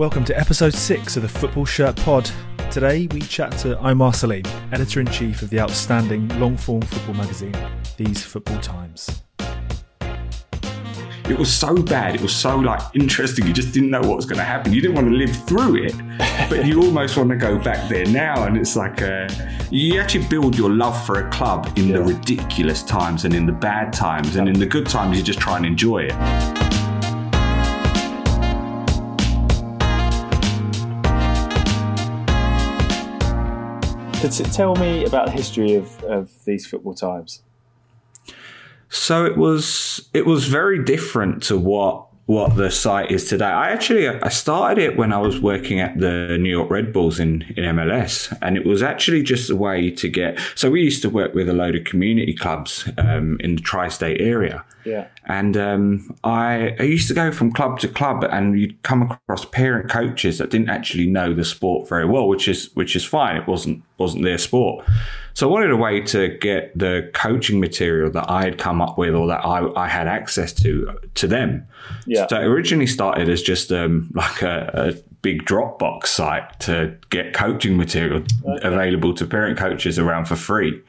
Welcome to episode six of the Football Shirt Pod. Today we chat to Omar Saleem, editor in chief of the outstanding long form football magazine, These Football Times. It was so bad. It was so like interesting. You just didn't know what was going to happen. You didn't want to live through it, but you almost want to go back there now. And it's like uh, you actually build your love for a club in the ridiculous times and in the bad times, and in the good times you just try and enjoy it. Tell me about the history of, of these football times. So it was it was very different to what what the site is today. I actually I started it when I was working at the New York Red Bulls in, in MLS, and it was actually just a way to get. So we used to work with a load of community clubs um, in the tri-state area. Yeah. And um, I, I used to go from club to club, and you'd come across parent coaches that didn't actually know the sport very well, which is which is fine. It wasn't wasn't their sport. So I wanted a way to get the coaching material that I had come up with or that I, I had access to to them. Yeah. So it originally started as just um, like a, a, big Dropbox site to get coaching material okay. available to parent coaches around for free.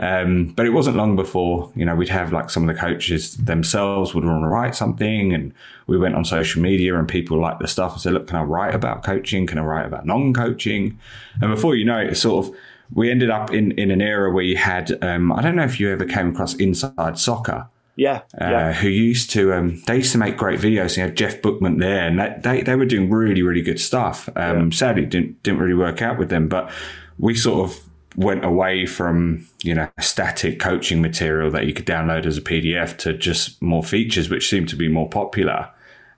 Um, but it wasn't long before, you know, we'd have like some of the coaches themselves would want to write something and we went on social media and people liked the stuff and said, look, can I write about coaching? Can I write about non-coaching? And before you know it, it's sort of, we ended up in, in an era where you had, um, I don't know if you ever came across Inside Soccer. Yeah, uh, yeah. Who used to, um, they used to make great videos. You had Jeff Bookman there and that, they, they were doing really, really good stuff. Um, yeah. sadly didn't, didn't really work out with them, but we sort of went away from, you know, static coaching material that you could download as a PDF to just more features, which seemed to be more popular.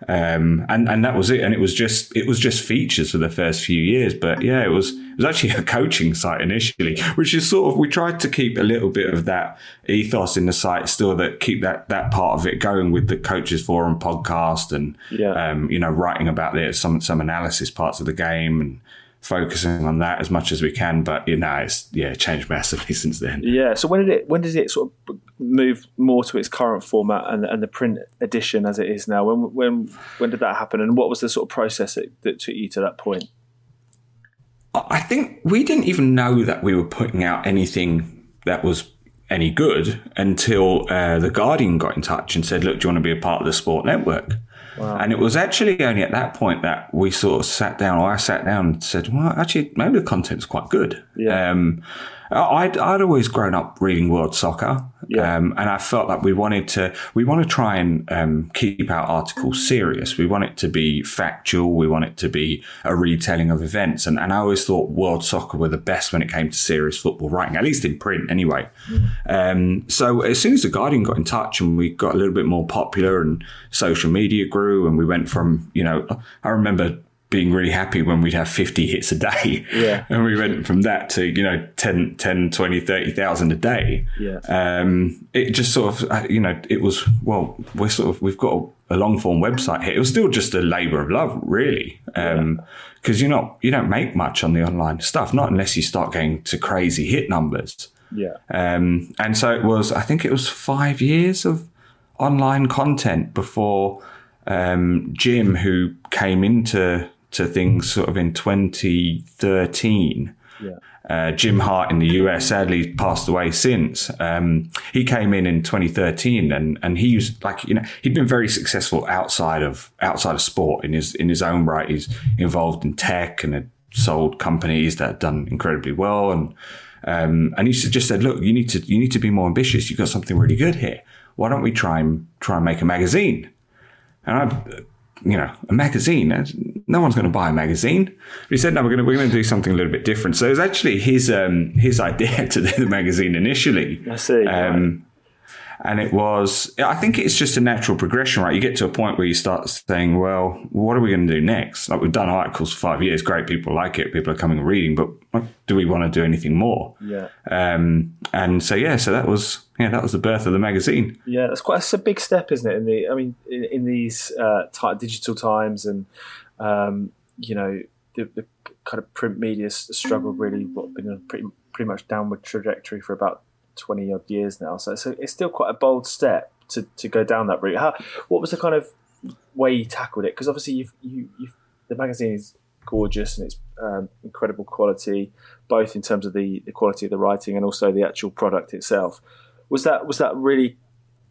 Um, and and that was it. And it was just it was just features for the first few years. But yeah, it was it was actually a coaching site initially, which is sort of we tried to keep a little bit of that ethos in the site still that keep that that part of it going with the coaches forum podcast and yeah. um, you know writing about the, some some analysis parts of the game and focusing on that as much as we can. But you know, it's yeah, changed massively since then. Yeah. So when did it when did it sort of move more to its current format and, and the print edition as it is now? When when when did that happen? And what was the sort of process that, that took you to that point? I think we didn't even know that we were putting out anything that was any good until uh, the Guardian got in touch and said, "Look, do you want to be a part of the Sport Network?" Wow. And it was actually only at that point that we sort of sat down, or I sat down and said, well, actually, maybe the content's quite good. Yeah. Um, I'd, I'd always grown up reading world soccer. Yeah. Um, and I felt like we wanted to, we want to try and um, keep our articles serious. We want it to be factual. We want it to be a retelling of events. And, and I always thought world soccer were the best when it came to serious football writing, at least in print anyway. Mm. Um, so as soon as the Guardian got in touch and we got a little bit more popular and social media grew and we went from, you know, I remember being really happy when we'd have 50 hits a day. Yeah. And we went from that to, you know, 10, 10 20, 30,000 a day. Yeah. Um, it just sort of, uh, you know, it was, well, we're sort of, we've got a, long form website here. It was still just a labor of love, really. Um, cause you're not, you don't make much on the online stuff, not unless you start getting to crazy hit numbers. Yeah. Um, and so it was, I think it was five years of online content before, um, Jim, who came into to things sort of in 2013. Yeah. Uh, Jim Hart in the US sadly passed away since. Um, he came in in 2013 and, and he was like, you know, he'd been very successful outside of, outside of sport in his, in his own right. He's involved in tech and had sold companies that had done incredibly well. And, um, and he just said, look, you need to, you need to be more ambitious. You've got something really good here. Why don't we try and try and make a magazine? And I, you know, a magazine. No one's going to buy a magazine. But he said, no, we're going to, we're going to do something a little bit different. So it was actually his, um, his idea to do the magazine initially. I see. Um, and it was, I think it's just a natural progression, right? You get to a point where you start saying, well, what are we going to do next? Like we've done articles for five years. Great. People like it. People are coming and reading, but do we want to do anything more? Yeah. Um, and so, yeah, so that was, yeah, that was the birth of the magazine. Yeah. That's quite, it's a big step, isn't it? In the, I mean, in, in these, uh, t- digital times and, um, you know, the, the, kind of print media struggled really, what been a pretty, pretty much downward trajectory for about 20 odd years now. So it's, it's still quite a bold step to, to go down that route. How, what was the kind of way you tackled it? Because obviously you've, you, you've the magazine is gorgeous and it's um, incredible quality, both in terms of the, the quality of the writing and also the actual product itself. Was that was that really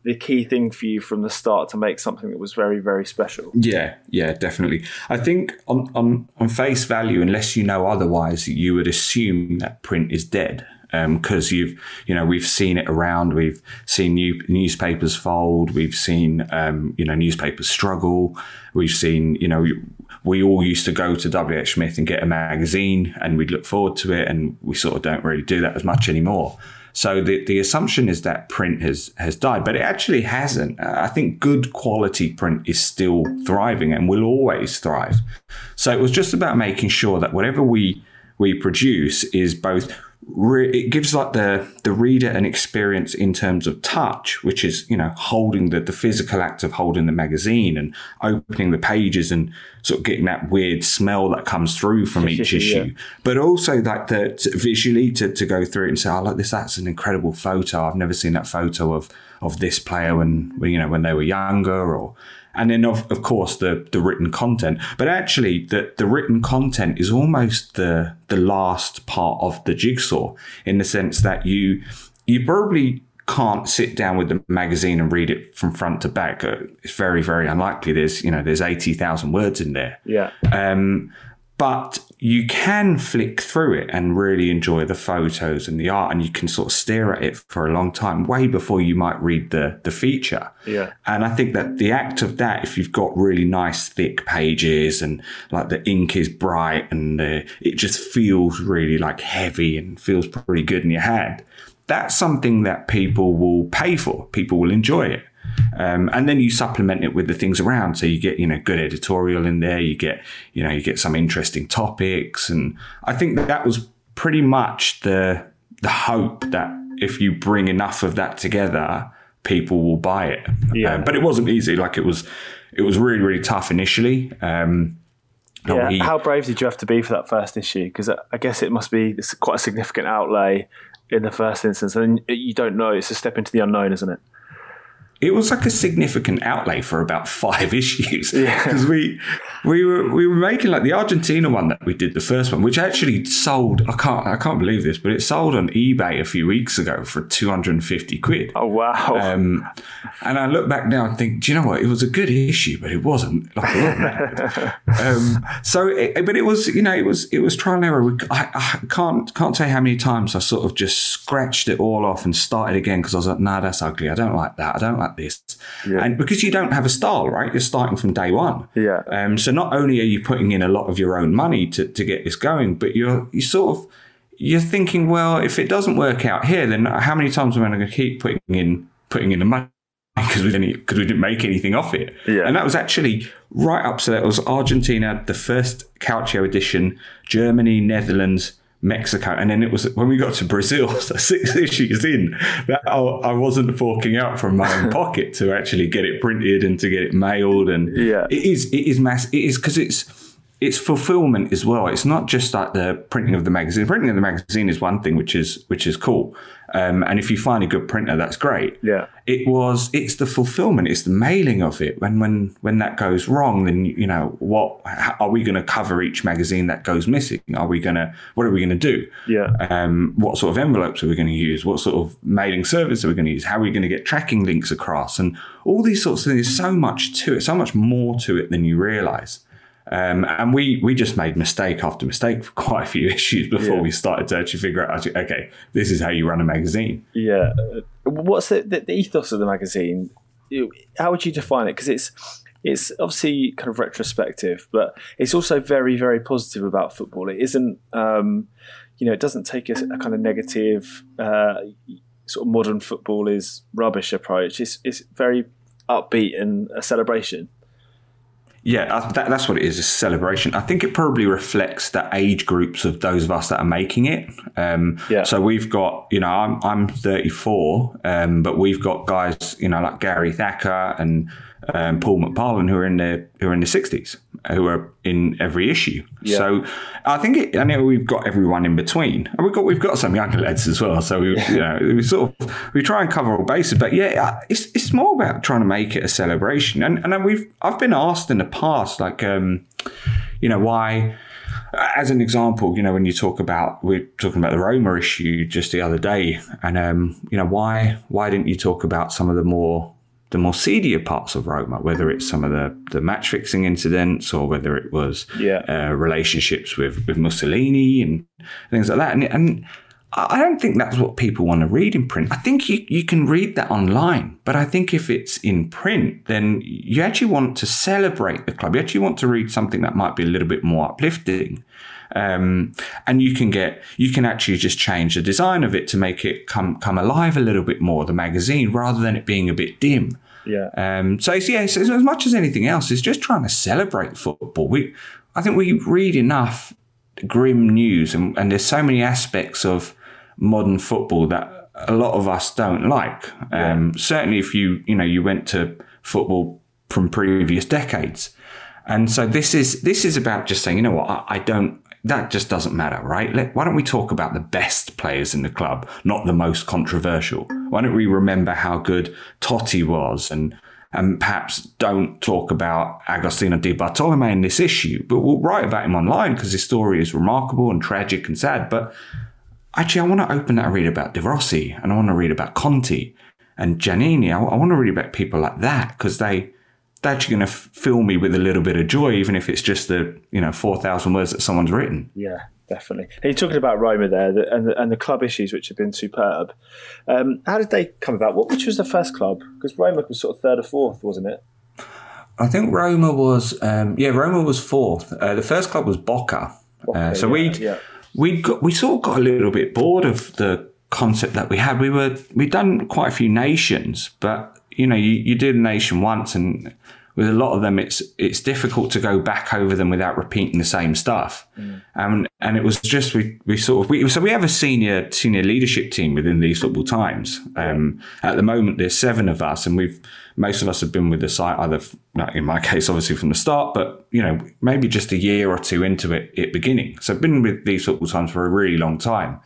the key thing for you from the start to make something that was very very special? Yeah, yeah, definitely. I think on on on face value, unless you know otherwise, you would assume that print is dead because um, you've you know we've seen it around. We've seen new, newspapers fold. We've seen um, you know newspapers struggle. We've seen you know we all used to go to WH Smith and get a magazine and we'd look forward to it and we sort of don't really do that as much anymore. So the, the assumption is that print has has died but it actually hasn't. I think good quality print is still thriving and will always thrive. So it was just about making sure that whatever we we produce is both re- it gives like the the reader an experience in terms of touch, which is you know holding the the physical act of holding the magazine and opening the pages and sort of getting that weird smell that comes through from each issue, yeah. but also like the visually to, to go through it and say, "I oh, like this. That's an incredible photo. I've never seen that photo of of this player when you know when they were younger or." And then of, of course the the written content. But actually, the the written content is almost the the last part of the jigsaw in the sense that you you probably can't sit down with the magazine and read it from front to back. Uh, it's very very unlikely. There's you know there's eighty thousand words in there. Yeah. Um, but you can flick through it and really enjoy the photos and the art and you can sort of stare at it for a long time way before you might read the the feature. Yeah. And i think that the act of that if you've got really nice thick pages and like the ink is bright and the, it just feels really like heavy and feels pretty good in your hand that's something that people will pay for. People will enjoy it um, and then you supplement it with the things around. So you get, you know, good editorial in there. You get, you know, you get some interesting topics. And I think that, that was pretty much the, the hope that if you bring enough of that together, people will buy it. Yeah. Um, but it wasn't easy. Like it was, it was really, really tough initially. Um, yeah. How brave did you have to be for that first issue? Because I guess it must be quite a significant outlay in the first instance, and you don't know. It's a step into the unknown, isn't it? It was like a significant outlay for about five issues because yeah. we we were we were making like the Argentina one that we did the first one, which actually sold. I can't I can't believe this, but it sold on eBay a few weeks ago for two hundred and fifty quid. Oh wow! Um, and I look back now and think, do you know what? It was a good issue, but it wasn't like um, so, it, but it was you know it was it was trial and error. I, I can't can't you how many times I sort of just scratched it all off and started again because I was like, nah, that's ugly. I don't like that. I don't like this. Yeah. And because you don't have a style, right? You're starting from day one. Yeah. Um, so not only are you putting in a lot of your own money to, to get this going, but you're you sort of you're thinking, well, if it doesn't work out here, then how many times am I going to keep putting in putting in the money? Because we didn't because we didn't make anything off it, yeah. and that was actually right up. So that was Argentina, the first Calcio edition, Germany, Netherlands, Mexico, and then it was when we got to Brazil, so six issues in, that I, I wasn't forking out from my own pocket to actually get it printed and to get it mailed, and yeah, it is it is mass. It is because it's it's fulfillment as well. It's not just like the printing of the magazine. Printing of the magazine is one thing, which is which is cool. Um, and if you find a good printer, that's great. Yeah. It was. It's the fulfillment. It's the mailing of it. When when when that goes wrong, then you know what how, are we going to cover each magazine that goes missing? Are we going to what are we going to do? Yeah. Um, what sort of envelopes are we going to use? What sort of mailing service are we going to use? How are we going to get tracking links across? And all these sorts of things. There's so much to it. So much more to it than you realize. Um, and we we just made mistake after mistake for quite a few issues before yeah. we started to actually figure out, okay, this is how you run a magazine. Yeah. What's the, the, the ethos of the magazine? How would you define it? Because it's it's obviously kind of retrospective, but it's also very very positive about football. It isn't, um, you know, it doesn't take a, a kind of negative. Uh, sort of modern football is rubbish approach. It's it's very upbeat and a celebration. Yeah, that, that's what it is, a celebration. I think it probably reflects the age groups of those of us that are making it. Um, yeah. So we've got, you know, I'm, I'm 34, um, but we've got guys, you know, like Gary Thacker and um, Paul McParlan who are in their who are in the 60s, who are in every issue. Yeah. So I think it, I know we've got everyone in between, and we've got we've got some younger lads as well. So we you know we sort of we try and cover all bases, but yeah, it's it's more about trying to make it a celebration. And and we've I've been asked in the past like. Um, you know, why, as an example, you know, when you talk about, we're talking about the Roma issue just the other day, and, um, you know, why, why didn't you talk about some of the more, the more seedier parts of Roma, whether it's some of the, the match fixing incidents or whether it was Yeah. uh, relationships with, with Mussolini and things like that. And, and I don't think that's what people want to read in print. I think you, you can read that online, but I think if it's in print, then you actually want to celebrate the club. You actually want to read something that might be a little bit more uplifting. Um, and you can get, you can actually just change the design of it to make it come, come alive a little bit more, the magazine, rather than it being a bit dim. Yeah. Um, so it's, yeah, it's, as much as anything else, it's just trying to celebrate football. We, I think we read enough grim news, and, and there's so many aspects of modern football that a lot of us don't like. Um, Certainly, if you you know you went to football from previous decades, and so this is this is about just saying, you know what, I, I don't. That just doesn't matter, right? Let, why don't we talk about the best players in the club, not the most controversial? Why don't we remember how good Totti was and and perhaps don't talk about Agostino Di Bartolomei in this issue, but we'll write about him online because his story is remarkable and tragic and sad. But actually, I want to open that and read about De Rossi and I want to read about Conti and Giannini. I, I want to read about people like that because they, they're actually going to f- fill me with a little bit of joy, even if it's just the, you know, 4,000 words that someone's written. Yeah, definitely. And you're talking about Roma there and, the, and the club issues, which have been superb. Um, how did they come about? What, which was the first club? Because Roma was sort of third or fourth, wasn't it? I think Roma was, um, yeah, Roma was fourth. Uh, the first club was Boca. uh, so yeah, we'd, yeah. we got we sort of got a little bit bored of the concept that we had. We were we'd done quite a few nations, but you know, you, you did a nation once, and with a lot of them, it's it's difficult to go back over them without repeating the same stuff. Um, and it was just we we sort of we, so we have a senior senior leadership team within these football times. Um, at the moment, there's seven of us, and we've most of us have been with the site either in my case obviously from the start but you know maybe just a year or two into it it beginning so i've been with these football times for a really long time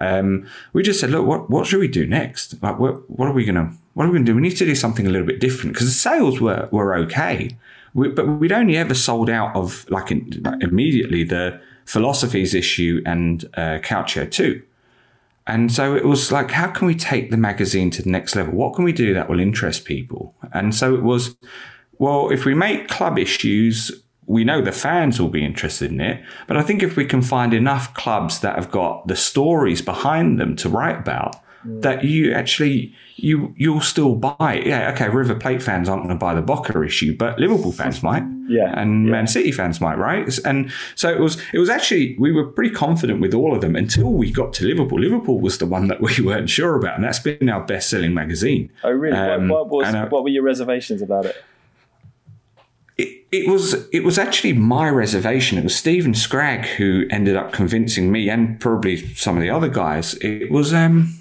um, we just said look what, what should we do next like what, what are we gonna what are we gonna do we need to do something a little bit different because the sales were were okay we, but we'd only ever sold out of like, in, like immediately the philosophies issue and uh, Calcio 2 and so it was like, how can we take the magazine to the next level? What can we do that will interest people? And so it was, well, if we make club issues, we know the fans will be interested in it. But I think if we can find enough clubs that have got the stories behind them to write about, that you actually you you'll still buy it. Yeah, okay, River Plate fans aren't going to buy the Boca issue, but Liverpool fans might. Yeah, And yeah. Man City fans might, right? And so it was it was actually we were pretty confident with all of them until we got to Liverpool. Liverpool was the one that we weren't sure about, and that's been our best selling magazine. Oh, really? Um, what, what, was, and, uh, what were your reservations about it? it, it was it was actually my reservation. It was Steven Scragg who ended up convincing me and probably some of the other guys. It was um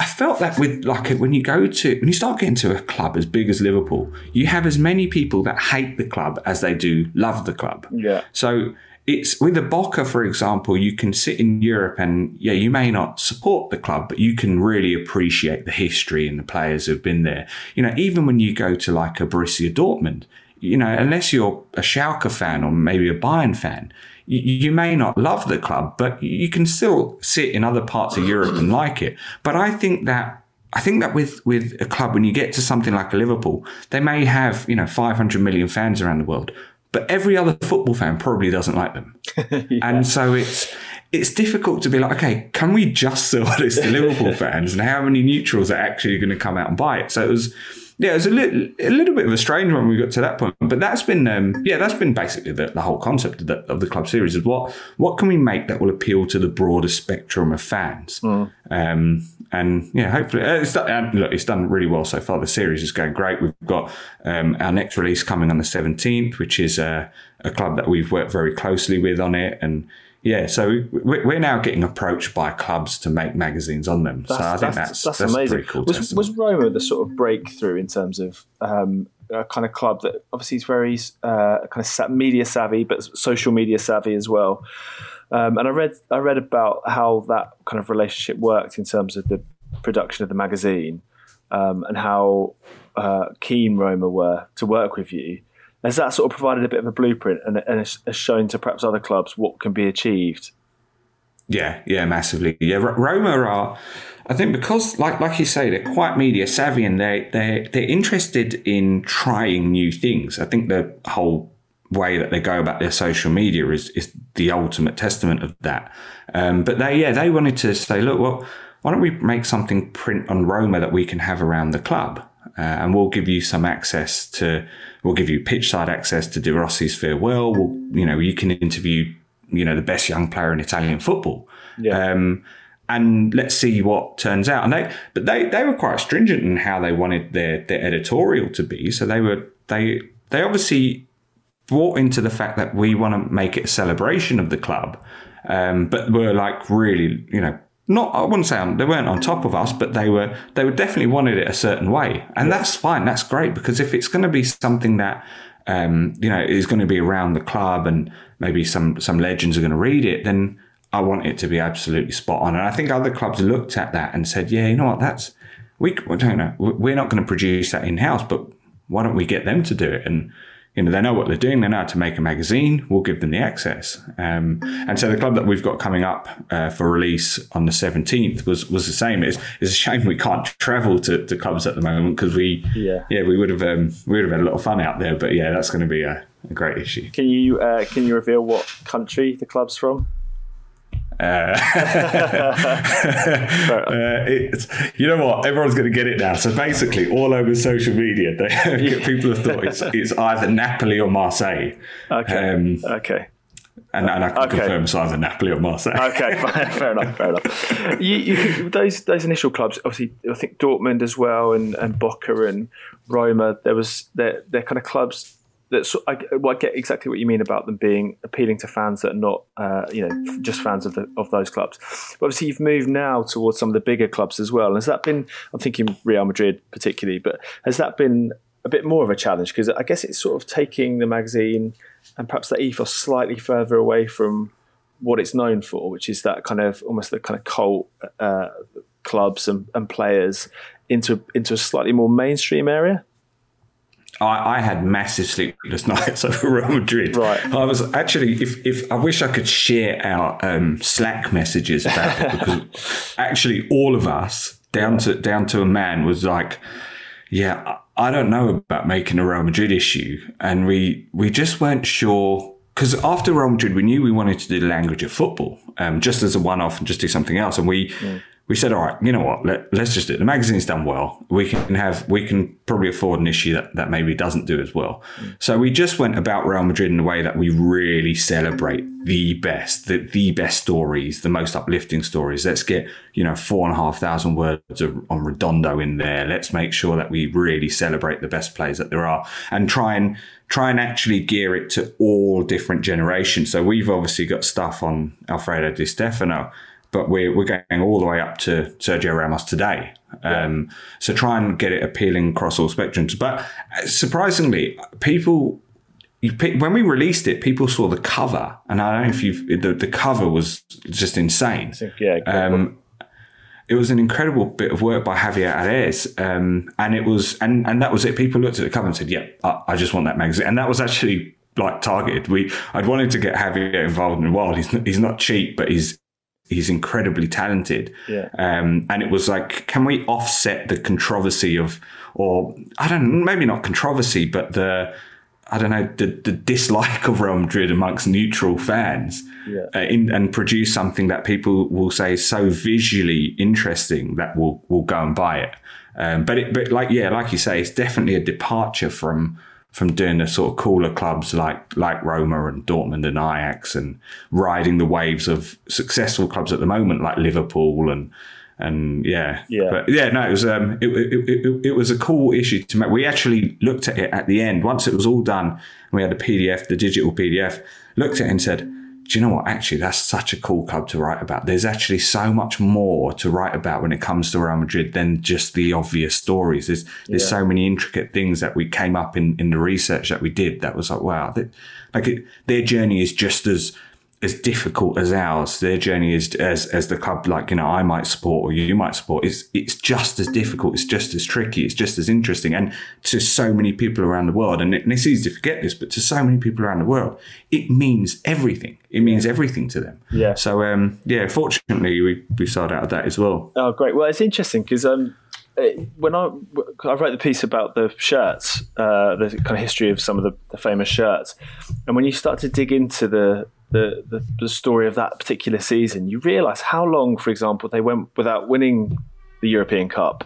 I felt that with like when you go to when you start getting to a club as big as Liverpool, you have as many people that hate the club as they do love the club. Yeah. So it's with the Boca, for example, you can sit in Europe and yeah, you may not support the club, but you can really appreciate the history and the players who've been there. You know, even when you go to like a Borussia Dortmund, you know, unless you're a Schalke fan or maybe a Bayern fan, you, you may not love the club, but you can still sit in other parts of Europe and like it. But I think that I think that with with a club, when you get to something like a Liverpool, they may have you know 500 million fans around the world, but every other football fan probably doesn't like them, and so it's it's difficult to be like, okay, can we just sell this to Liverpool fans, and how many neutrals are actually going to come out and buy it? So it was. Yeah, it was a little, a little bit of a strange one when we got to that point, but that's been, um, yeah, that's been basically the, the whole concept of the, of the club series is what what can we make that will appeal to the broader spectrum of fans, um, and yeah, hopefully uh, it's done, look, it's done really well so far. The series is going great. We've got um, our next release coming on the seventeenth, which is uh, a club that we've worked very closely with on it, and yeah, so we- we're now getting approached by clubs to make magazines on them. so I think that's that's, amazing. pretty cool. was, testament. was Roma the sort of breakthrough in terms of um, a kind of club that obviously is very uh, kind of media savvy, but social media savvy as well? Um, and I read I read about how that kind of relationship worked in terms of the production of the magazine um, and how uh, keen Roma were to work with you. Has that sort of provided a bit of a blueprint and, and has shown to perhaps other clubs what can be achieved? Yeah, yeah, massively. Yeah, Roma are, I think, because like like you say, they're quite media savvy and they they they're interested in trying new things. I think the whole way that they go about their social media is is the ultimate testament of that. Um, but they yeah they wanted to say, look, well, why don't we make something print on Roma that we can have around the club, uh, and we'll give you some access to We'll give you pitch side access to De Rossi's farewell. We'll, you know, you can interview, you know, the best young player in Italian football. Yeah. Um, and let's see what turns out. And they, but they, they were quite stringent in how they wanted their, their editorial to be. So they were, they, they obviously brought into the fact that we want to make it a celebration of the club. Um, but were like really, you know, not I wouldn't say they weren't on top of us, but they were they were definitely wanted it a certain way, and yeah. that's fine. That's great because if it's going to be something that um, you know is going to be around the club and maybe some some legends are going to read it, then I want it to be absolutely spot on. And I think other clubs looked at that and said, yeah, you know what, that's we, we don't know, we're not going to produce that in house, but why don't we get them to do it? And you know, they know what they're doing. They know how to make a magazine. We'll give them the access. Um, and so the club that we've got coming up uh, for release on the 17th was was the same. It's, it's a shame we can't travel to, to clubs at the moment because we yeah yeah we would have um, we would have had a lot of fun out there. But yeah, that's going to be a, a, great issue. Can you uh, can you reveal what country the club's from? Uh, uh, you know what? Everyone's going to get it now. So basically, all over social media, they, people have thought it's, it's, either Napoli or Marseille. Okay. Um, okay. And, and, I can okay. confirm it's either Napoli or Marseille. Okay, fair enough, fair enough. You, you, those those initial clubs, obviously, I think Dortmund as well, and and Boca and Roma. There was they're, they're kind of clubs that I, well, I, get exactly what you mean about them being appealing to fans that are not, uh, you know, just fans of the, of those clubs. But obviously, you've moved now towards some of the bigger clubs as well. Has that been? I'm thinking Real Madrid particularly, but has that been a bit more of a challenge? Because I guess it's sort of taking the magazine and perhaps the ethos slightly further away from what it's known for, which is that kind of almost the kind of cult uh, clubs and, and players into into a slightly more mainstream area. I, I, had massive sleepless nights over Real Madrid. Right. I was actually, if, if I wish I could share our um, Slack messages about it because actually all of us down to down to a man was like, yeah, I don't know about making a Real Madrid issue, and we we just weren't sure because after Real Madrid, we knew we wanted to do the language of football, um, just as a one-off and just do something else, and we. Mm we said, all right, you know what, Let, us just do it. The magazine's done well. We can have, we can probably afford an issue that, that maybe doesn't do as well. So we just went about Real Madrid in a way that we really celebrate the best, the, the best stories, the most uplifting stories. Let's get, you know, four and a half thousand words of, on Redondo in there. Let's make sure that we really celebrate the best players that there are and try and, try and actually gear it to all different generations. So we've obviously got stuff on Alfredo Di Stefano but we're, we're going all the way up to Sergio Ramos today. Um, yeah. So try and get it appealing across all spectrums. But surprisingly, people when we released it, people saw the cover, and I don't know if you the, the cover was just insane. yeah, um, it was an incredible bit of work by Javier Ares, um, and it was and and that was it. People looked at the cover and said, "Yeah, I, I, just want that magazine," and that was actually like targeted. We I'd wanted to get Javier involved in a while. He's he's not cheap, but he's he's incredibly talented. Yeah. Um, and it was like, can we offset the controversy of, or I don't know, maybe not controversy, but the, I don't know, the, the dislike of Real Madrid amongst neutral fans yeah. uh, in, and produce something that people will say is so visually interesting that will will go and buy it. Um, but it, but like, yeah, like you say, it's definitely a departure from, from doing the sort of cooler clubs like like Roma and Dortmund and Ajax and riding the waves of successful clubs at the moment like Liverpool and and yeah. Yeah. But yeah no it was um it, it, it, it was a cool issue to make. We actually looked at it at the end. Once it was all done we had the PDF the digital PDF looked at it and said do you know what? Actually, that's such a cool club to write about. There's actually so much more to write about when it comes to Real Madrid than just the obvious stories. There's there's yeah. so many intricate things that we came up in in the research that we did that was like, wow, they, like it, their journey is just as as difficult as ours. Their journey is as as the club like you know I might support or you might support. It's it's just as difficult. It's just as tricky. It's just as interesting. And to so many people around the world, and, it, and it's easy to forget this, but to so many people around the world, it means everything. It means everything to them. Yeah. So um, yeah, fortunately we we started out of that as well. Oh, great. Well, it's interesting because um, when I I wrote the piece about the shirts, uh, the kind of history of some of the, the famous shirts, and when you start to dig into the the, the, the story of that particular season, you realise how long, for example, they went without winning the European Cup,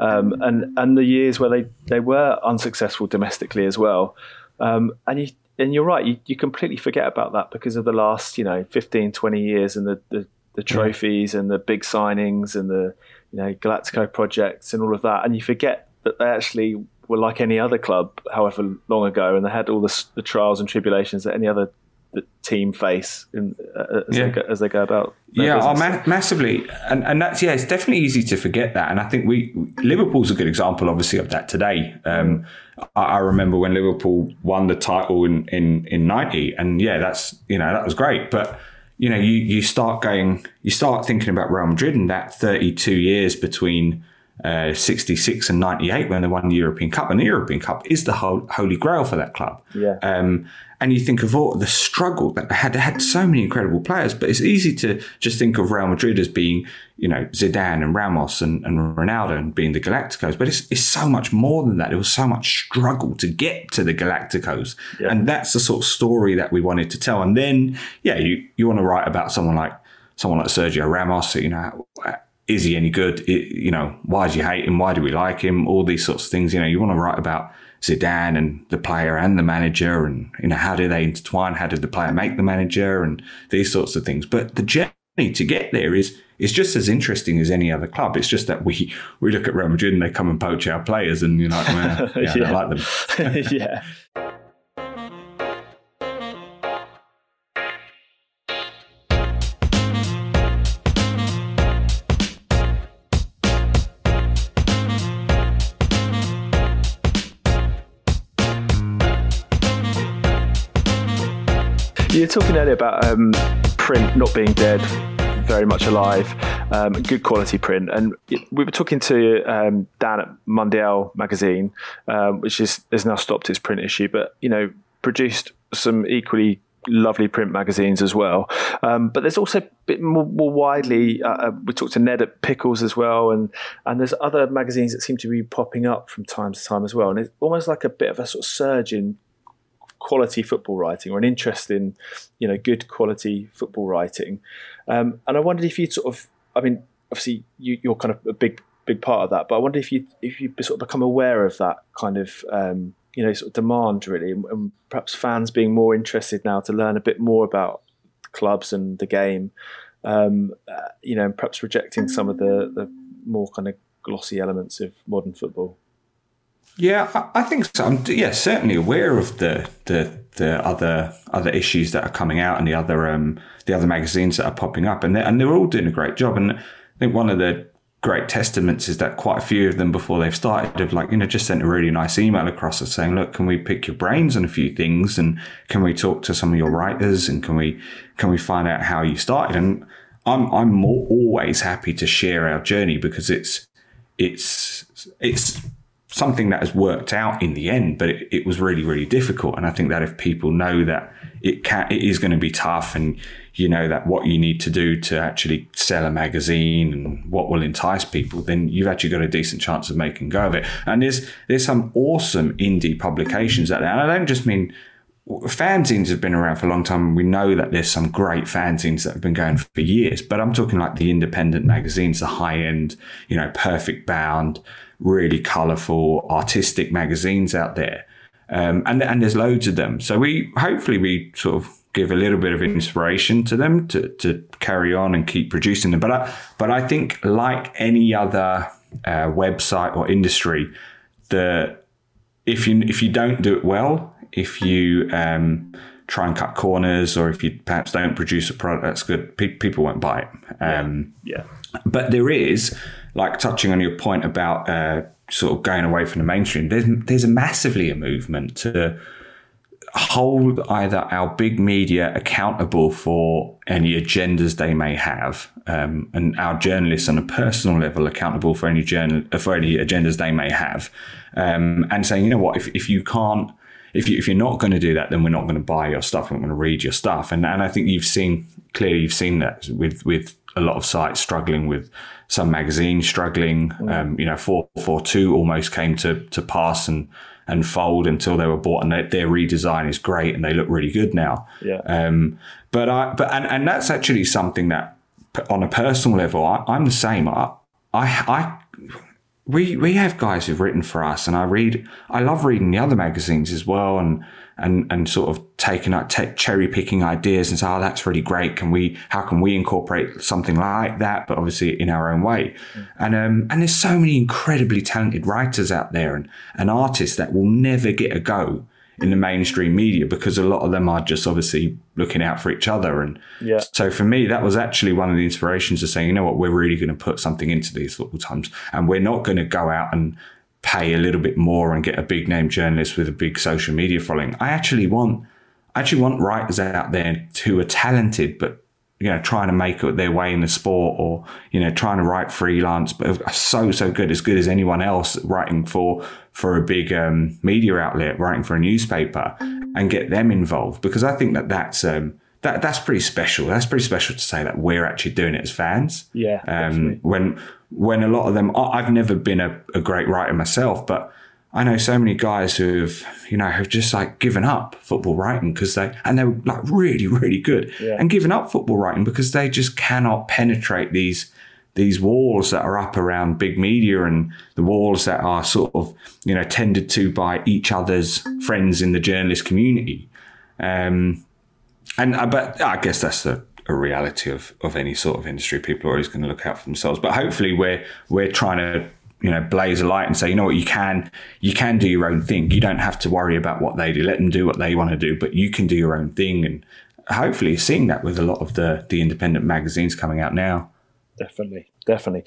um, and and the years where they, they were unsuccessful domestically as well. Um, and you and you're right, you, you completely forget about that because of the last you know 15, 20 years and the, the, the trophies yeah. and the big signings and the you know Galactico projects and all of that, and you forget that they actually were like any other club, however long ago, and they had all the, the trials and tribulations that any other the team face in, uh, as, yeah. they go, as, they go, about. Yeah, oh, ma- massively, and and that's yeah, it's definitely easy to forget that, and I think we Liverpool's a good example, obviously, of that today. Um, I, I, remember when Liverpool won the title in in in ninety, and yeah, that's you know that was great, but. You know, you, you start going, you start thinking about Real Madrid and that 32 years between uh, 66 and 98 when they won the European Cup. And the European Cup is the holy grail for that club. Yeah. Um, and you think of all the struggle that they had. They had so many incredible players, but it's easy to just think of Real Madrid as being, you know, Zidane and Ramos and, and Ronaldo and being the Galacticos. But it's, it's so much more than that. It was so much struggle to get to the Galacticos. Yeah. And that's the sort of story that we wanted to tell. And then, yeah, you, you want to write about someone like someone like Sergio Ramos, you know, is he any good? It, you know, why do you hate him? Why do we like him? All these sorts of things. You know, you want to write about Zidane and the player and the manager, and you know, how do they intertwine? How did the player make the manager, and these sorts of things. But the journey to get there is is just as interesting as any other club. It's just that we we look at Real Madrid and they come and poach our players, and you're like, well, yeah, yeah. I like them. yeah. Talking earlier about um, print not being dead, very much alive, um, good quality print. And we were talking to um, Dan at Mundial magazine, um, which is has now stopped its print issue, but you know produced some equally lovely print magazines as well. Um, but there's also a bit more, more widely. Uh, uh, we talked to Ned at Pickles as well, and and there's other magazines that seem to be popping up from time to time as well. And it's almost like a bit of a sort of surge in quality football writing or an interest in, you know, good quality football writing. Um, and I wondered if you'd sort of, I mean, obviously you, are kind of a big, big part of that, but I wonder if you if you sort of become aware of that kind of, um, you know, sort of demand really, and, perhaps fans being more interested now to learn a bit more about clubs and the game, um, uh, you know, and perhaps rejecting some of the the more kind of glossy elements of modern football. Yeah, I, think so. I'm yeah certainly aware of the the the other other issues that are coming out and the other um the other magazines that are popping up and they're, and they're all doing a great job. And I think one of the great testaments is that quite a few of them before they've started have like you know just sent a really nice email across us saying look can we pick your brains on a few things and can we talk to some of your writers and can we can we find out how you started and I'm I'm more, always happy to share our journey because it's it's it's something that has worked out in the end, but it, it, was really, really difficult. And I think that if people know that it can, it is going to be tough and you know that what you need to do to actually sell a magazine and what will entice people, then you've actually got a decent chance of making go of it. And there's, there's some awesome indie publications out there. And I don't just mean fanzines have been around for a long time. We know that there's some great fanzines that have been going for years, but I'm talking like the independent magazines, the high end, you know, perfect bound, really colourful, artistic magazines out there. Um, and, and there's loads of them. So we hopefully we sort of give a little bit of inspiration to them to, to carry on and keep producing them. But I, but I think like any other uh, website or industry, the if you if you don't do it well, if you um, try and cut corners, or if you perhaps don't produce a product that's good, pe- people won't buy it. Um, yeah. yeah. But there is like touching on your point about uh, sort of going away from the mainstream, there's there's a massively a movement to. hold either our big media accountable for any agendas they may have, um, and our journalists on a personal level accountable for any journal for any agendas they may have, um, and saying, you know what, if if you can't. If, you, if you're not going to do that, then we're not going to buy your stuff. We're not going to read your stuff. And, and I think you've seen clearly, you've seen that with with a lot of sites struggling with some magazines struggling. Mm. Um, you know, four four two almost came to to pass and and fold until they were bought, and they, their redesign is great and they look really good now. Yeah. Um, but I but and, and that's actually something that on a personal level I, am the same. I, I I we we have guys who've written for us, and I read. I love reading the other magazines as well, and and and sort of taking out t- cherry picking ideas and say, oh, that's really great. Can we? How can we incorporate something like that? But obviously in our own way. Mm. And um and there's so many incredibly talented writers out there and and artists that will never get a go in the mainstream media because a lot of them are just obviously looking out for each other. And yeah. so for me, that was actually one of the inspirations of saying, you know what, we're really going to put something into these football times and we're not going to go out and pay a little bit more and get a big name journalist with a big social media following. I actually want, I actually want writers out there who are talented, but you know, trying to make their way in the sport or, you know, trying to write freelance, but so, so good, as good as anyone else writing for, for a big um, media outlet, writing for a newspaper and get them involved. Because I think that that's, um, that, that's pretty special. That's pretty special to say that we're actually doing it as fans. Yeah. Um, when, when a lot of them, I've never been a, a great writer myself, but I know so many guys who have, you know, have just like given up football writing because they, and they're like really, really good yeah. and given up football writing because they just cannot penetrate these, these walls that are up around big media and the walls that are sort of, you know, tended to by each other's friends in the journalist community. Um, and, uh, but I guess that's the, a reality of, of any sort of industry. People are always going to look out for themselves. But hopefully, we're we're trying to you know blaze a light and say you know what? You can you can do your own thing. You don't have to worry about what they do. Let them do what they want to do but you can do your own thing. And hopefully seeing that with a lot of the the independent magazines coming out now. Definitely definitely.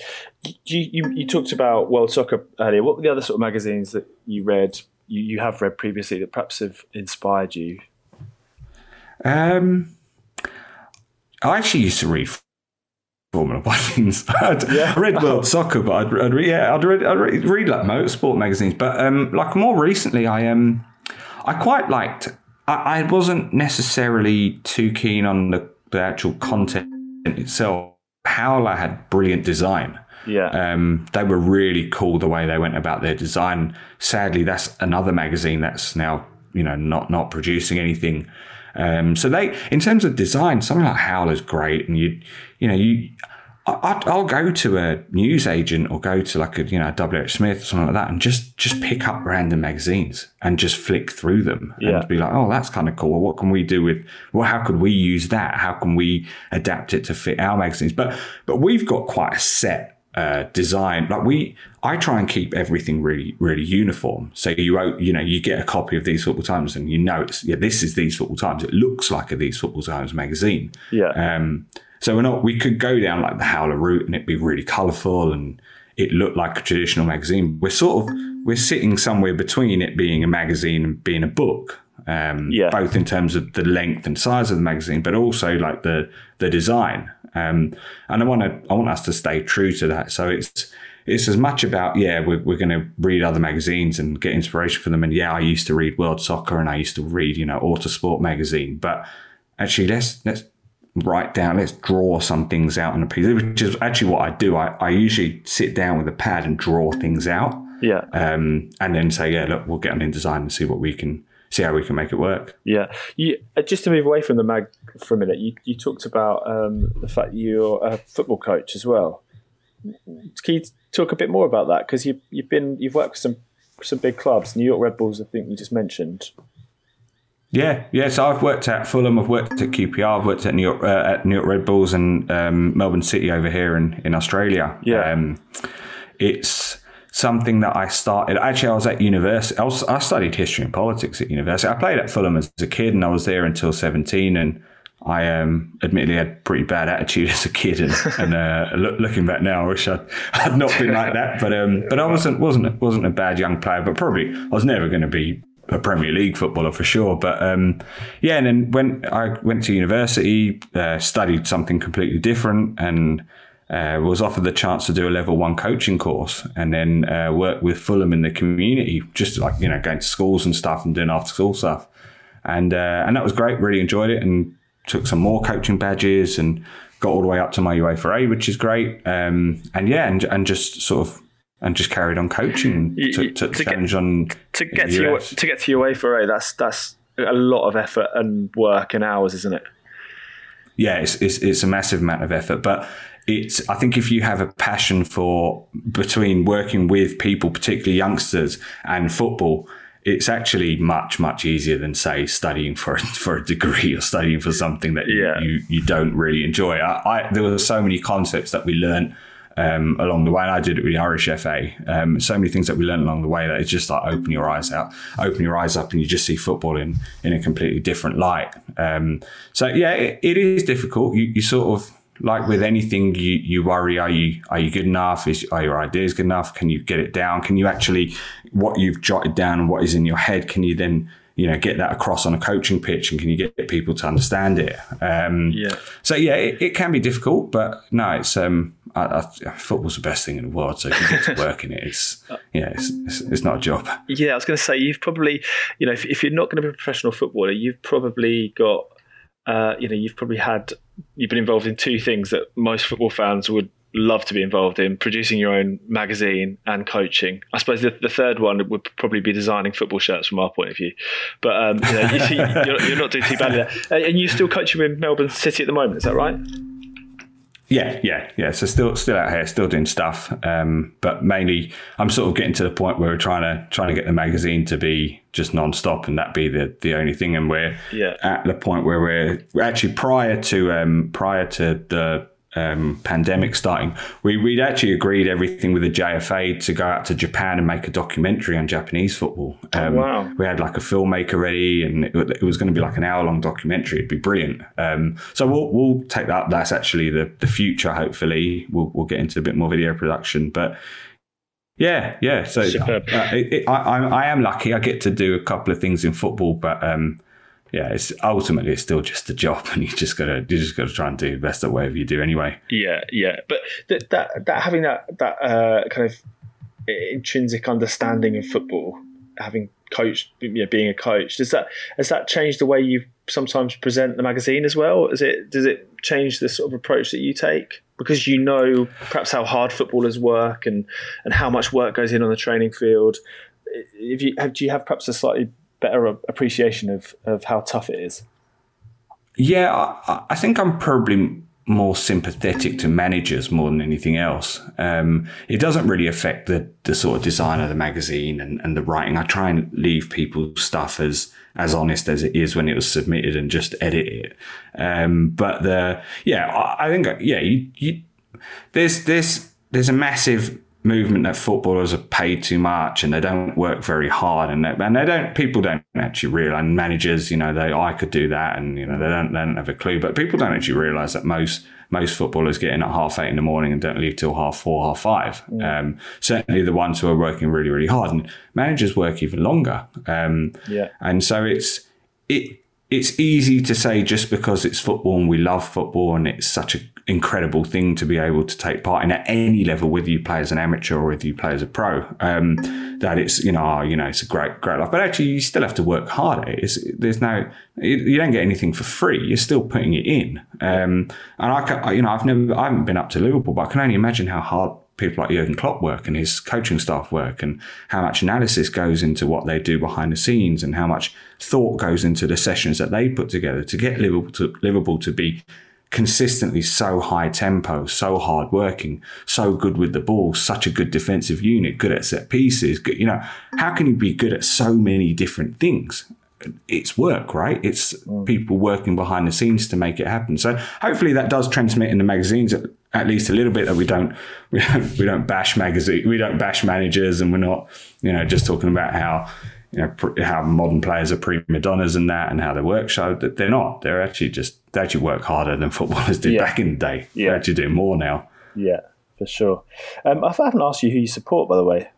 You, you, you talked about world soccer earlier. What were the other sort of magazines that you read you, you have read previously that perhaps have inspired you um i actually used to read Formula One. I'd yeah. read World Soccer, but I'd, I'd yeah, I'd read, I'd read, read like motorsport magazines. But um, like more recently, I um, I quite liked. I, I wasn't necessarily too keen on the, the actual content itself. Howler had brilliant design. Yeah. Um, they were really cool the way they went about their design. Sadly, that's another magazine that's now you know not not producing anything um, so they, in terms of design, something like Howler's great, and you, you know, you, I, will go to a news agent or go to like a you know WH Smith or something like that, and just just pick up random magazines and just flick through them yeah. and be like, oh, that's kind of cool. Well, What can we do with? Well, how could we use that? How can we adapt it to fit our magazines? But but we've got quite a set uh, design. Like we, I try and keep everything really, really uniform. So you, you know, you get a copy of These Football Times, and you know it's yeah, this is These Football Times. It looks like a These Football Times magazine. Yeah. Um. So we're not. We could go down like the Howler route, and it'd be really colourful, and it looked like a traditional magazine. We're sort of we're sitting somewhere between it being a magazine and being a book. Um, yeah. both in terms of the length and size of the magazine, but also like the the design. Um, and I want to, I want us to stay true to that. So it's, it's as much about, yeah, we're, we're going to read other magazines and get inspiration from them. And yeah, I used to read World Soccer and I used to read, you know, Autosport magazine, but actually let's, let's write down, let's draw some things out on a piece, which is actually what I do. I, I usually sit down with a pad and draw things out. Yeah. Um, and then say, yeah, look, we'll get them in design and see what we can, see how we can make it work. Yeah, you, uh, just to move away from the mag for a minute, you, you talked about um, the fact you're a football coach as well. Can you talk a bit more about that? Because you, you've been you've worked with some some big clubs, New York Red Bulls, I think you just mentioned. Yeah, yeah. So I've worked at Fulham, I've worked at QPR, I've worked at New York uh, at New York Red Bulls and um, Melbourne City over here in in Australia. Yeah, um, it's something that I started. Actually, I was at university. I, was, I, studied history and politics at university. I played at Fulham as a kid, and I was there until seventeen. And I um, admittedly had pretty bad attitude as a kid, and, and uh, look, looking back now, I wish I'd, I'd not been like that. But um, but I wasn't wasn't wasn't a bad young player. But probably I was never going to be a Premier League footballer for sure. But um, yeah, and then when I went to university, uh, studied something completely different, and uh, was offered the chance to do a level one coaching course, and then uh, work with Fulham in the community, just like you know going to schools and stuff and doing after school stuff, and uh, and that was great. Really enjoyed it, and took some more coaching badges and got all the way up to my UEFA A, which is great. Um, and yeah, and and just sort of and just carried on coaching to, you- to, to challenge on To get to your to get to your UEFA A, that's that's a lot of effort and work and hours, isn't it? Yeah, it's, it's it's a massive amount of effort, but it's I think if you have a passion for between working with people, particularly youngsters, and football, it's actually much much easier than say studying for for a degree or studying for something that you Yeah. you, you don't really enjoy. I, I there were so many concepts that we learned. Um, along the way, and I did it with the Irish FA. Um, so many things that we learned along the way that it's just like open your eyes out, open your eyes up, and you just see football in in a completely different light. Um, so yeah, it, it is difficult. You, you sort of like with anything, you you worry: are you are you good enough? Is are your ideas good enough? Can you get it down? Can you actually what you've jotted down and what is in your head? Can you then you know get that across on a coaching pitch and can you get people to understand it? Um, Yeah. So yeah, it, it can be difficult, but no, it's um, I, I, football's the best thing in the world. So if you get to work in it, it's yeah, it's, it's, it's not a job. Yeah, I was going to say you've probably, you know, if, if you're not going to be a professional footballer, you've probably got, uh, you know, you've probably had, you've been involved in two things that most football fans would love to be involved in: producing your own magazine and coaching. I suppose the, the third one would probably be designing football shirts from our point of view. But um, you know, you, you're, you're not doing too badly there, and you're still coaching with Melbourne City at the moment. Is that right? Yeah, yeah, yeah. So still, still out here, still doing stuff. Um, but mainly, I'm sort of getting to the point where we're trying to trying to get the magazine to be just non-stop, and that be the the only thing. And we're Yeah. at the point where we're, we're actually prior to um, prior to the um, pandemic starting, we we'd actually agreed everything with the JFA to go out to Japan and make a documentary on Japanese football. Um, wow. We had like a filmmaker ready, and it, it was going to be like an hour long documentary. It'd be brilliant. Um, so we'll we'll take that. That's actually the the future. Hopefully, we'll we'll get into a bit more video production, but. Yeah, yeah. So uh, it, it, I, I I am lucky. I get to do a couple of things in football, but um, yeah, it's ultimately it's still just a job, and you just gotta you just gotta try and do the best at whatever you do anyway. Yeah, yeah, but that that, that having that that uh, kind of intrinsic understanding of football, having coached, you know, being a coach, does that has that changed the way you sometimes present the magazine as well? Is it does it change the sort of approach that you take because you know perhaps how hard footballers work and and how much work goes in on the training field? If you have, do you have perhaps a slightly better appreciation of of how tough it is? Yeah, I, I think I'm probably more sympathetic to managers more than anything else. Um, it doesn't really affect the, the sort of design of the magazine and, and the writing. I try and leave people's stuff as as honest as it is when it was submitted and just edit it. Um, but the yeah, I, I think yeah, you, you there's there's there's a massive movement that footballers are paid too much and they don't work very hard and they, and they don't people don't actually realize and managers you know they I could do that and you know they don't they don't have a clue but people don't actually realize that most most footballers get in at half eight in the morning and don't leave till half four half five. Um, certainly the ones who are working really really hard and managers work even longer. Um, Yeah. and so it's it it's easy to say just because it's football and we love football and it's such an incredible thing to be able to take part in at any level, whether you play as an amateur or whether you play as a pro, um, that it's you know oh, you know it's a great great life. But actually, you still have to work hard at it. It's, there's no you don't get anything for free. You're still putting it in. Um, and I you know I've never I haven't been up to Liverpool, but I can only imagine how hard people like Jurgen Klopp work and his coaching staff work and how much analysis goes into what they do behind the scenes and how much thought goes into the sessions that they put together to get Liverpool to, Liverpool to be consistently so high tempo, so hard working, so good with the ball, such a good defensive unit, good at set pieces. Good, you know, how can you be good at so many different things? It's work, right? It's mm. people working behind the scenes to make it happen. So hopefully that does transmit in the magazines at, at least a little bit that we don't we don't we don't bash magazine we don't bash managers and we're not you know just talking about how you know how modern players are prima donnas and that and how they work so that they're not they're actually just they actually work harder than footballers did Yeah. back in the day Yeah. they're actually doing more now Yeah, for sure. Um, I haven't asked you who you support, by the way.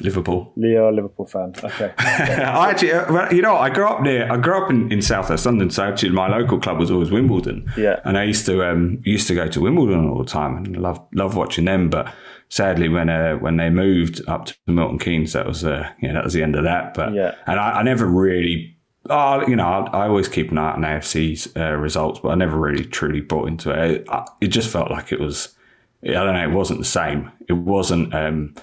Liverpool. Leo, Liverpool fan. Okay. I actually, uh, well, you know, I grew up near. I grew up in, in South West London, so actually my local club was always Wimbledon. Yeah. and I used to um, used to go to Wimbledon all the time and love love watching them. But sadly, when uh, when they moved up to Milton Keynes, that was uh, yeah, that was the end of that. But Yeah. and I, I never really. Oh, you know, I, I always keep an eye on AFC's uh, results, but I never really truly bought into it. It, it just felt like it was, I don't know, it wasn't the same. It wasn't. Um,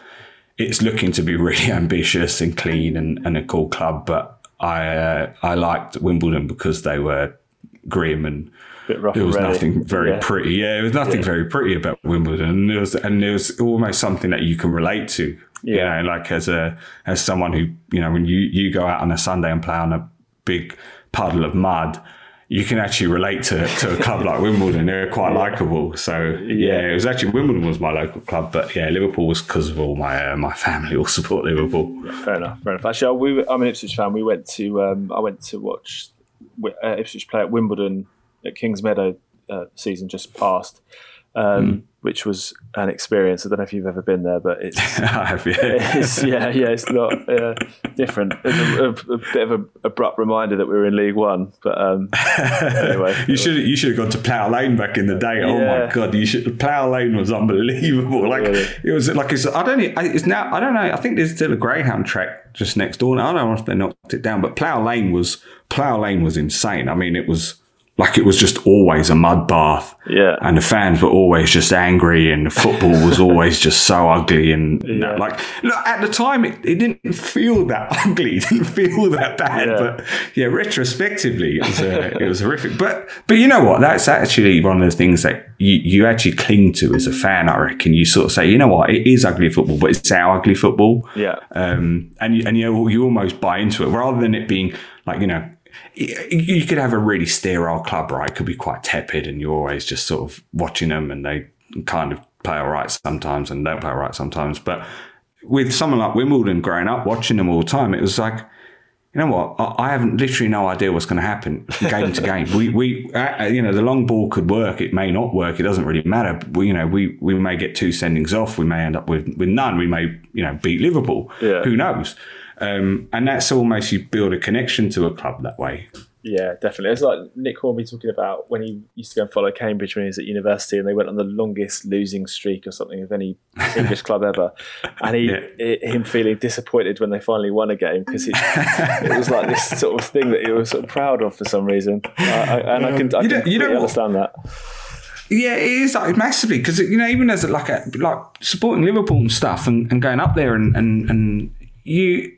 it's looking to be really ambitious and clean and, and a cool club. But I uh, I liked Wimbledon because they were grim and there was ready. nothing very Yeah. pretty. Yeah, there was nothing very pretty about Wimbledon. And it was and it was almost something that you can relate to. Yeah. You know, like as a as someone who you know when you you go out on a Sunday and play on a big puddle of mud. You can actually relate to, to a club like Wimbledon. They're quite likable. So yeah, it was actually Wimbledon was my local club, but yeah, Liverpool was because of all my uh, my family all support Liverpool. Fair enough. Fair enough. Actually, we were, I'm an Ipswich fan. We went to um, I went to watch uh, Ipswich play at Wimbledon at Kings Meadow uh, season just passed, um, which was an experience. I don't know if you've ever been there, but it's I have, yeah. it's, yeah, yeah, it's not uh, different. It's a, a, a bit of an abrupt reminder that we were in League One. But um, anyway, You should you should have gone to Plough Lane back in the day. Oh my god, you should Plough Lane was unbelievable. Like Really? it was like it's I don't I- it's now I don't know. I think there's still a Greyhound track just next door. I don't know if they knocked it down, but Plough Lane was Plough Lane was insane. I mean, it was like it was just always a mud bath. Yeah. And the fans were always just angry and the football was always just so ugly and you know, Yeah. like look, at the time it, it didn't feel that ugly, it didn't feel that bad. Yeah. But yeah, retrospectively it was uh, it was horrific. But but you know what? That's actually one of the things that you, you actually cling to as a fan, I reckon. You sort of say, you know what, it is ugly football, but it's our ugly football. yeah, Um, and you, and you you almost buy into it rather than it being like you know you could have a really sterile club right it could be quite tepid and you're always just sort of watching them and they kind of play all right sometimes and don't play all right sometimes but with someone like Wimbledon growing up watching them all the time it was like you know what? I I have literally no idea what's going to happen game to game. We, we, uh, you know, the long ball could work. It may not work. It doesn't really matter. We, you know, we, we may get two sendings off. We may end up with, with none. We may, you know, beat Liverpool. Yeah. Who knows? Um, and that's almost you build a connection to a club that way. yeah, definitely. It's like Nick Hornby talking about when he used to go and follow Cambridge when he was at university, and they went on the longest losing streak or something of any English club ever, and he, Yeah. i- him feeling disappointed when they finally won a game because it, it was like this sort of thing that he was sort of proud of for some reason, I, I, and I can I You can you don't understand that. Yeah, it is like massively because you know even as a, like a like supporting Liverpool and stuff and, and going up there and, and and you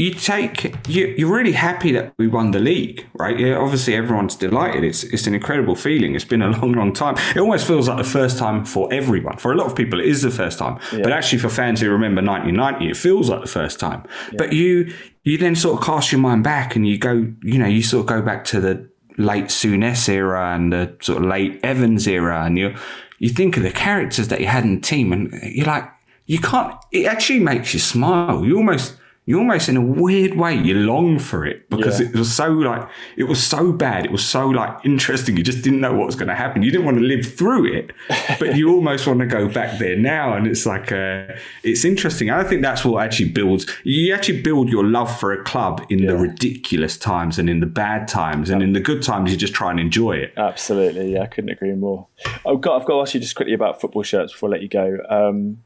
you take you you're really happy that we won the league, right? Yeah, obviously everyone's delighted. It's it's an incredible feeling. It's been a long, long time. It almost feels like the first time for everyone. For a lot of people, it is the first time. But actually, for fans who remember 1990, it feels like the first time. But you you then sort of cast your mind back and you go, you know, you sort of go back to the late Souness era and the sort of late Evans era, and you you think of the characters that you had in the team, and you're like, you can't. It actually makes you smile. You almost. You almost, in a weird way, you long for it because Yeah. it was so like it was so bad. It was so like interesting. You just didn't know what was going to happen. You didn't want to live through it, but you almost want to go back there now. And it's like uh, it's interesting. I think that's what actually builds. You actually build your love for a club in the ridiculous times and in the bad times, and in the good times, you just try and enjoy it. Absolutely, yeah, I couldn't agree more. I've got, I've got to ask you just quickly about football shirts before I let you go. Um,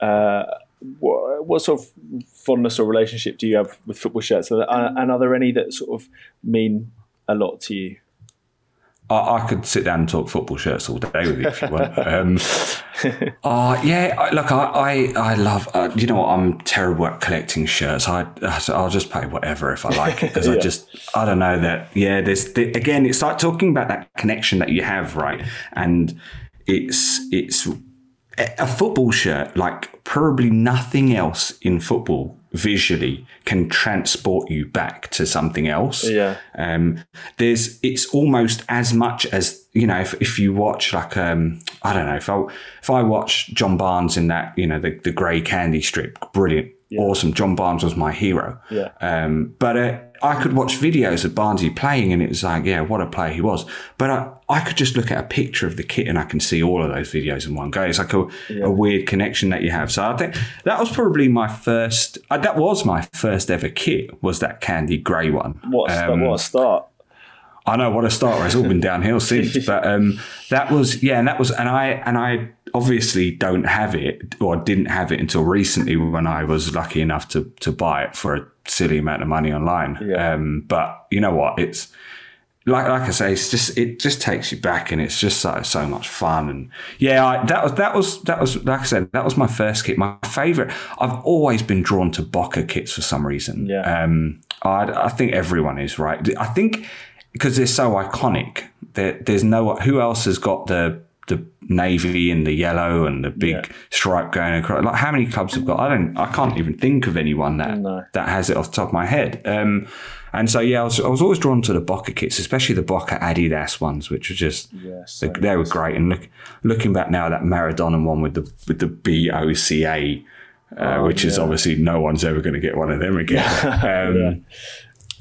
uh, what, what sort of fondness or relationship do you have with football shirts, and, and are there any that sort of mean a lot to you? I, I could sit down and talk football shirts all day with you if you want. Um, uh, yeah, I- look, I, I, I love, uh, you know what, I'm terrible at collecting shirts. I, I'll just pay whatever if I like it because I just, I don't know that, yeah, there's, the, again, it's like talking about that connection that you have, right? And it's, it's, a football shirt, like probably nothing else in football visually, can transport you back to something else. Yeah. Um, there's it's almost as much as you know if, if you watch like um I don't know if I if I watch John Barnes in that you know the the grey candy strip, brilliant. Yeah. awesome. John Barnes was my hero. Yeah. Um, but uh, I could watch videos of Barnesy playing, and it was like, yeah, what a player he was. But I, I could just look at a picture of the kit, and I can see all of those videos in one go. It's like a, a weird connection that you have. So I think that was probably my first. Uh, that was my first ever kit. Was that candy grey one? What a, Um, what a start. I know what a start. It's all been downhill since. But um, that was yeah, and that was and I and I obviously don't have it or didn't have it until recently when I was lucky enough to to buy it for a silly amount of money online. Yeah. Um, but you know what? It's like like I say, it's just it just takes you back, and it's just so so much fun. And yeah, I, that was that was that was like I said, that was my first kit. My favorite. I've always been drawn to Boca kits for some reason. Yeah. Um, I I think everyone is right. I think because they're so iconic. There, there's no who else has got the the navy and the yellow and the big Yeah. stripe going across. Like how many clubs have got? I don't. I can't even think of anyone that No. that has it off the top of my head. Um, and so yeah, I was, I was always drawn to the Boca kits, especially the Boca Adidas ones, which were just Yeah, they, so they were great. And look, looking back now, that Maradona one with the with the B O C A. Uh, which is Oh, obviously no one's ever going to get one of them again. um,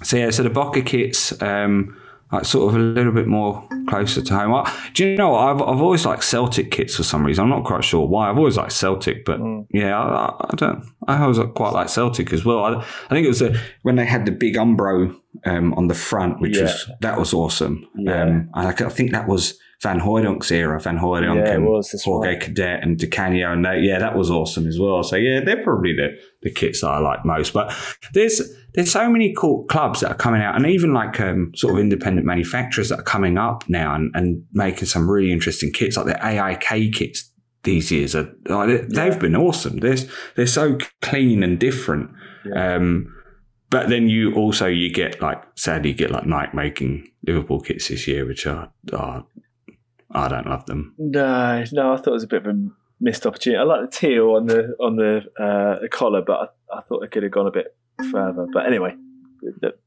So yeah, so the Boca kits, um, like sort of a little bit more closer to home. I, do you know what? I've I've always liked Celtic kits for some reason. I'm not quite sure why. I've always liked Celtic, but yeah, I, I- don't. I always quite like Celtic as well. I, I think it was the, when they had the big Umbro um, on the front, which was that was awesome. Yeah. Um, and I, I think that was Van Hooydonk's era. Van Hooydonk Yeah, and was, Jorge right. Cadete and Di Canio, and they, yeah, that was awesome as well. So yeah, they're probably the, the kits that I like most. But there's there's so many cool clubs that are coming out, and even like um, sort of independent manufacturers that are coming up now and, and making some really interesting kits, like the AIK kits these years are like, they- they've been awesome. They're they're so clean and different. Um, but then you also you get like sadly you get like Nike making Liverpool kits this year, which are, are I don't love them. No, no, I thought it was a bit of a missed opportunity. I like the teal on the on the, uh, the collar, but I, I thought it could have gone a bit further. But anyway,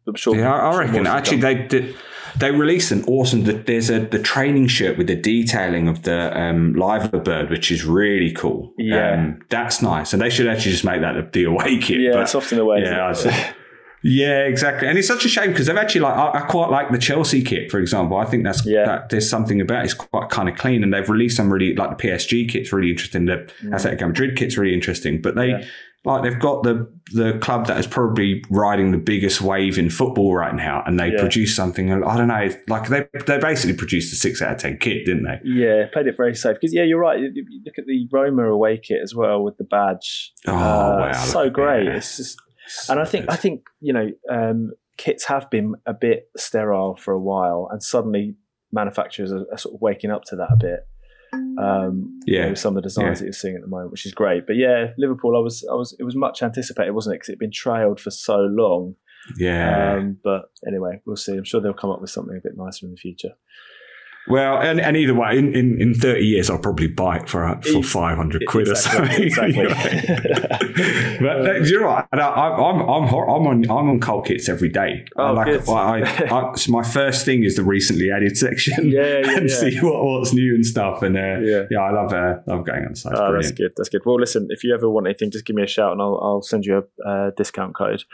I'm sure. Yeah, I, sure reckon actually they did. They released an awesome. There's a the training shirt with the detailing of the um, Liver bird, which is really cool. Yeah. um, that's nice, and they should actually just make that the away kit. yeah, but- it's often the way. yeah, isn't I it? see. Yeah, exactly. And it's such a shame because they've actually like I, I quite like the Chelsea kit, for example. I think that's Yeah. that there's something about it. it's quite kind of clean, and they've released some really like the PSG kit's really interesting. The Atletico Madrid kit's really interesting, but they Mm. Yeah. like they've got the the club that is probably riding the biggest wave in football right now, and they Yeah. produce something. I don't know, like they they basically produced a six out of ten kit, didn't they? Yeah, played it very safe because yeah, you're right. You, look at the Roma away kit as well with the badge. Oh, Uh, wow. so great! It's just, and I think I think you know um, kits have been a bit sterile for a while, and suddenly manufacturers are, are sort of waking up to that a bit. Um, you Yeah. know, with some of the designs Yeah. that you're seeing at the moment, which is great. But yeah, Liverpool, I was, I was, it was much anticipated, wasn't it? Because it'd been trailed for so long. yeah. Um, but anyway, we'll see. I'm sure they'll come up with something a bit nicer in the future. Well, and, and either way, in, in, in 30 years, I'll probably buy it for uh, for 500 quid exactly, or something. exactly. but you're right. And I, I- I'm, I'm, hor- I'm, on, I'm on cult kits every day. Oh, like good. I, I, so my first thing is the recently added section Yeah, yeah, and yeah. see what, what's new and stuff. And uh, Yeah. yeah. I love uh, love going on site. Oh, that's good. That's good. Well, listen, if you ever want anything, just give me a shout and I'll, I'll send you a uh, discount code.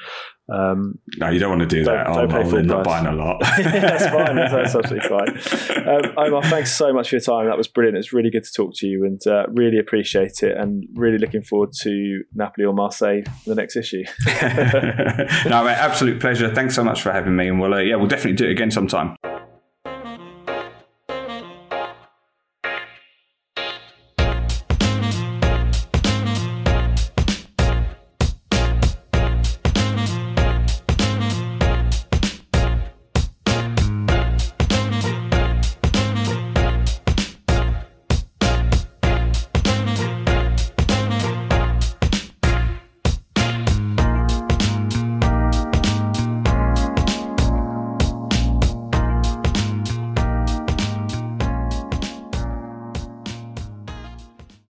Um, No, you don't want to do Don't- that. don't I'll, I'll full end up buying a lot. that's fine. That's, that's absolutely fine. Um, Omar, thanks so much for your time. That was brilliant. It's really good to talk to you and uh, really appreciate it and really looking forward to Napoli or Marseille the next issue. no, mate, absolute pleasure. Thanks so much for having me. And we'll, uh, yeah, we'll definitely do it again sometime.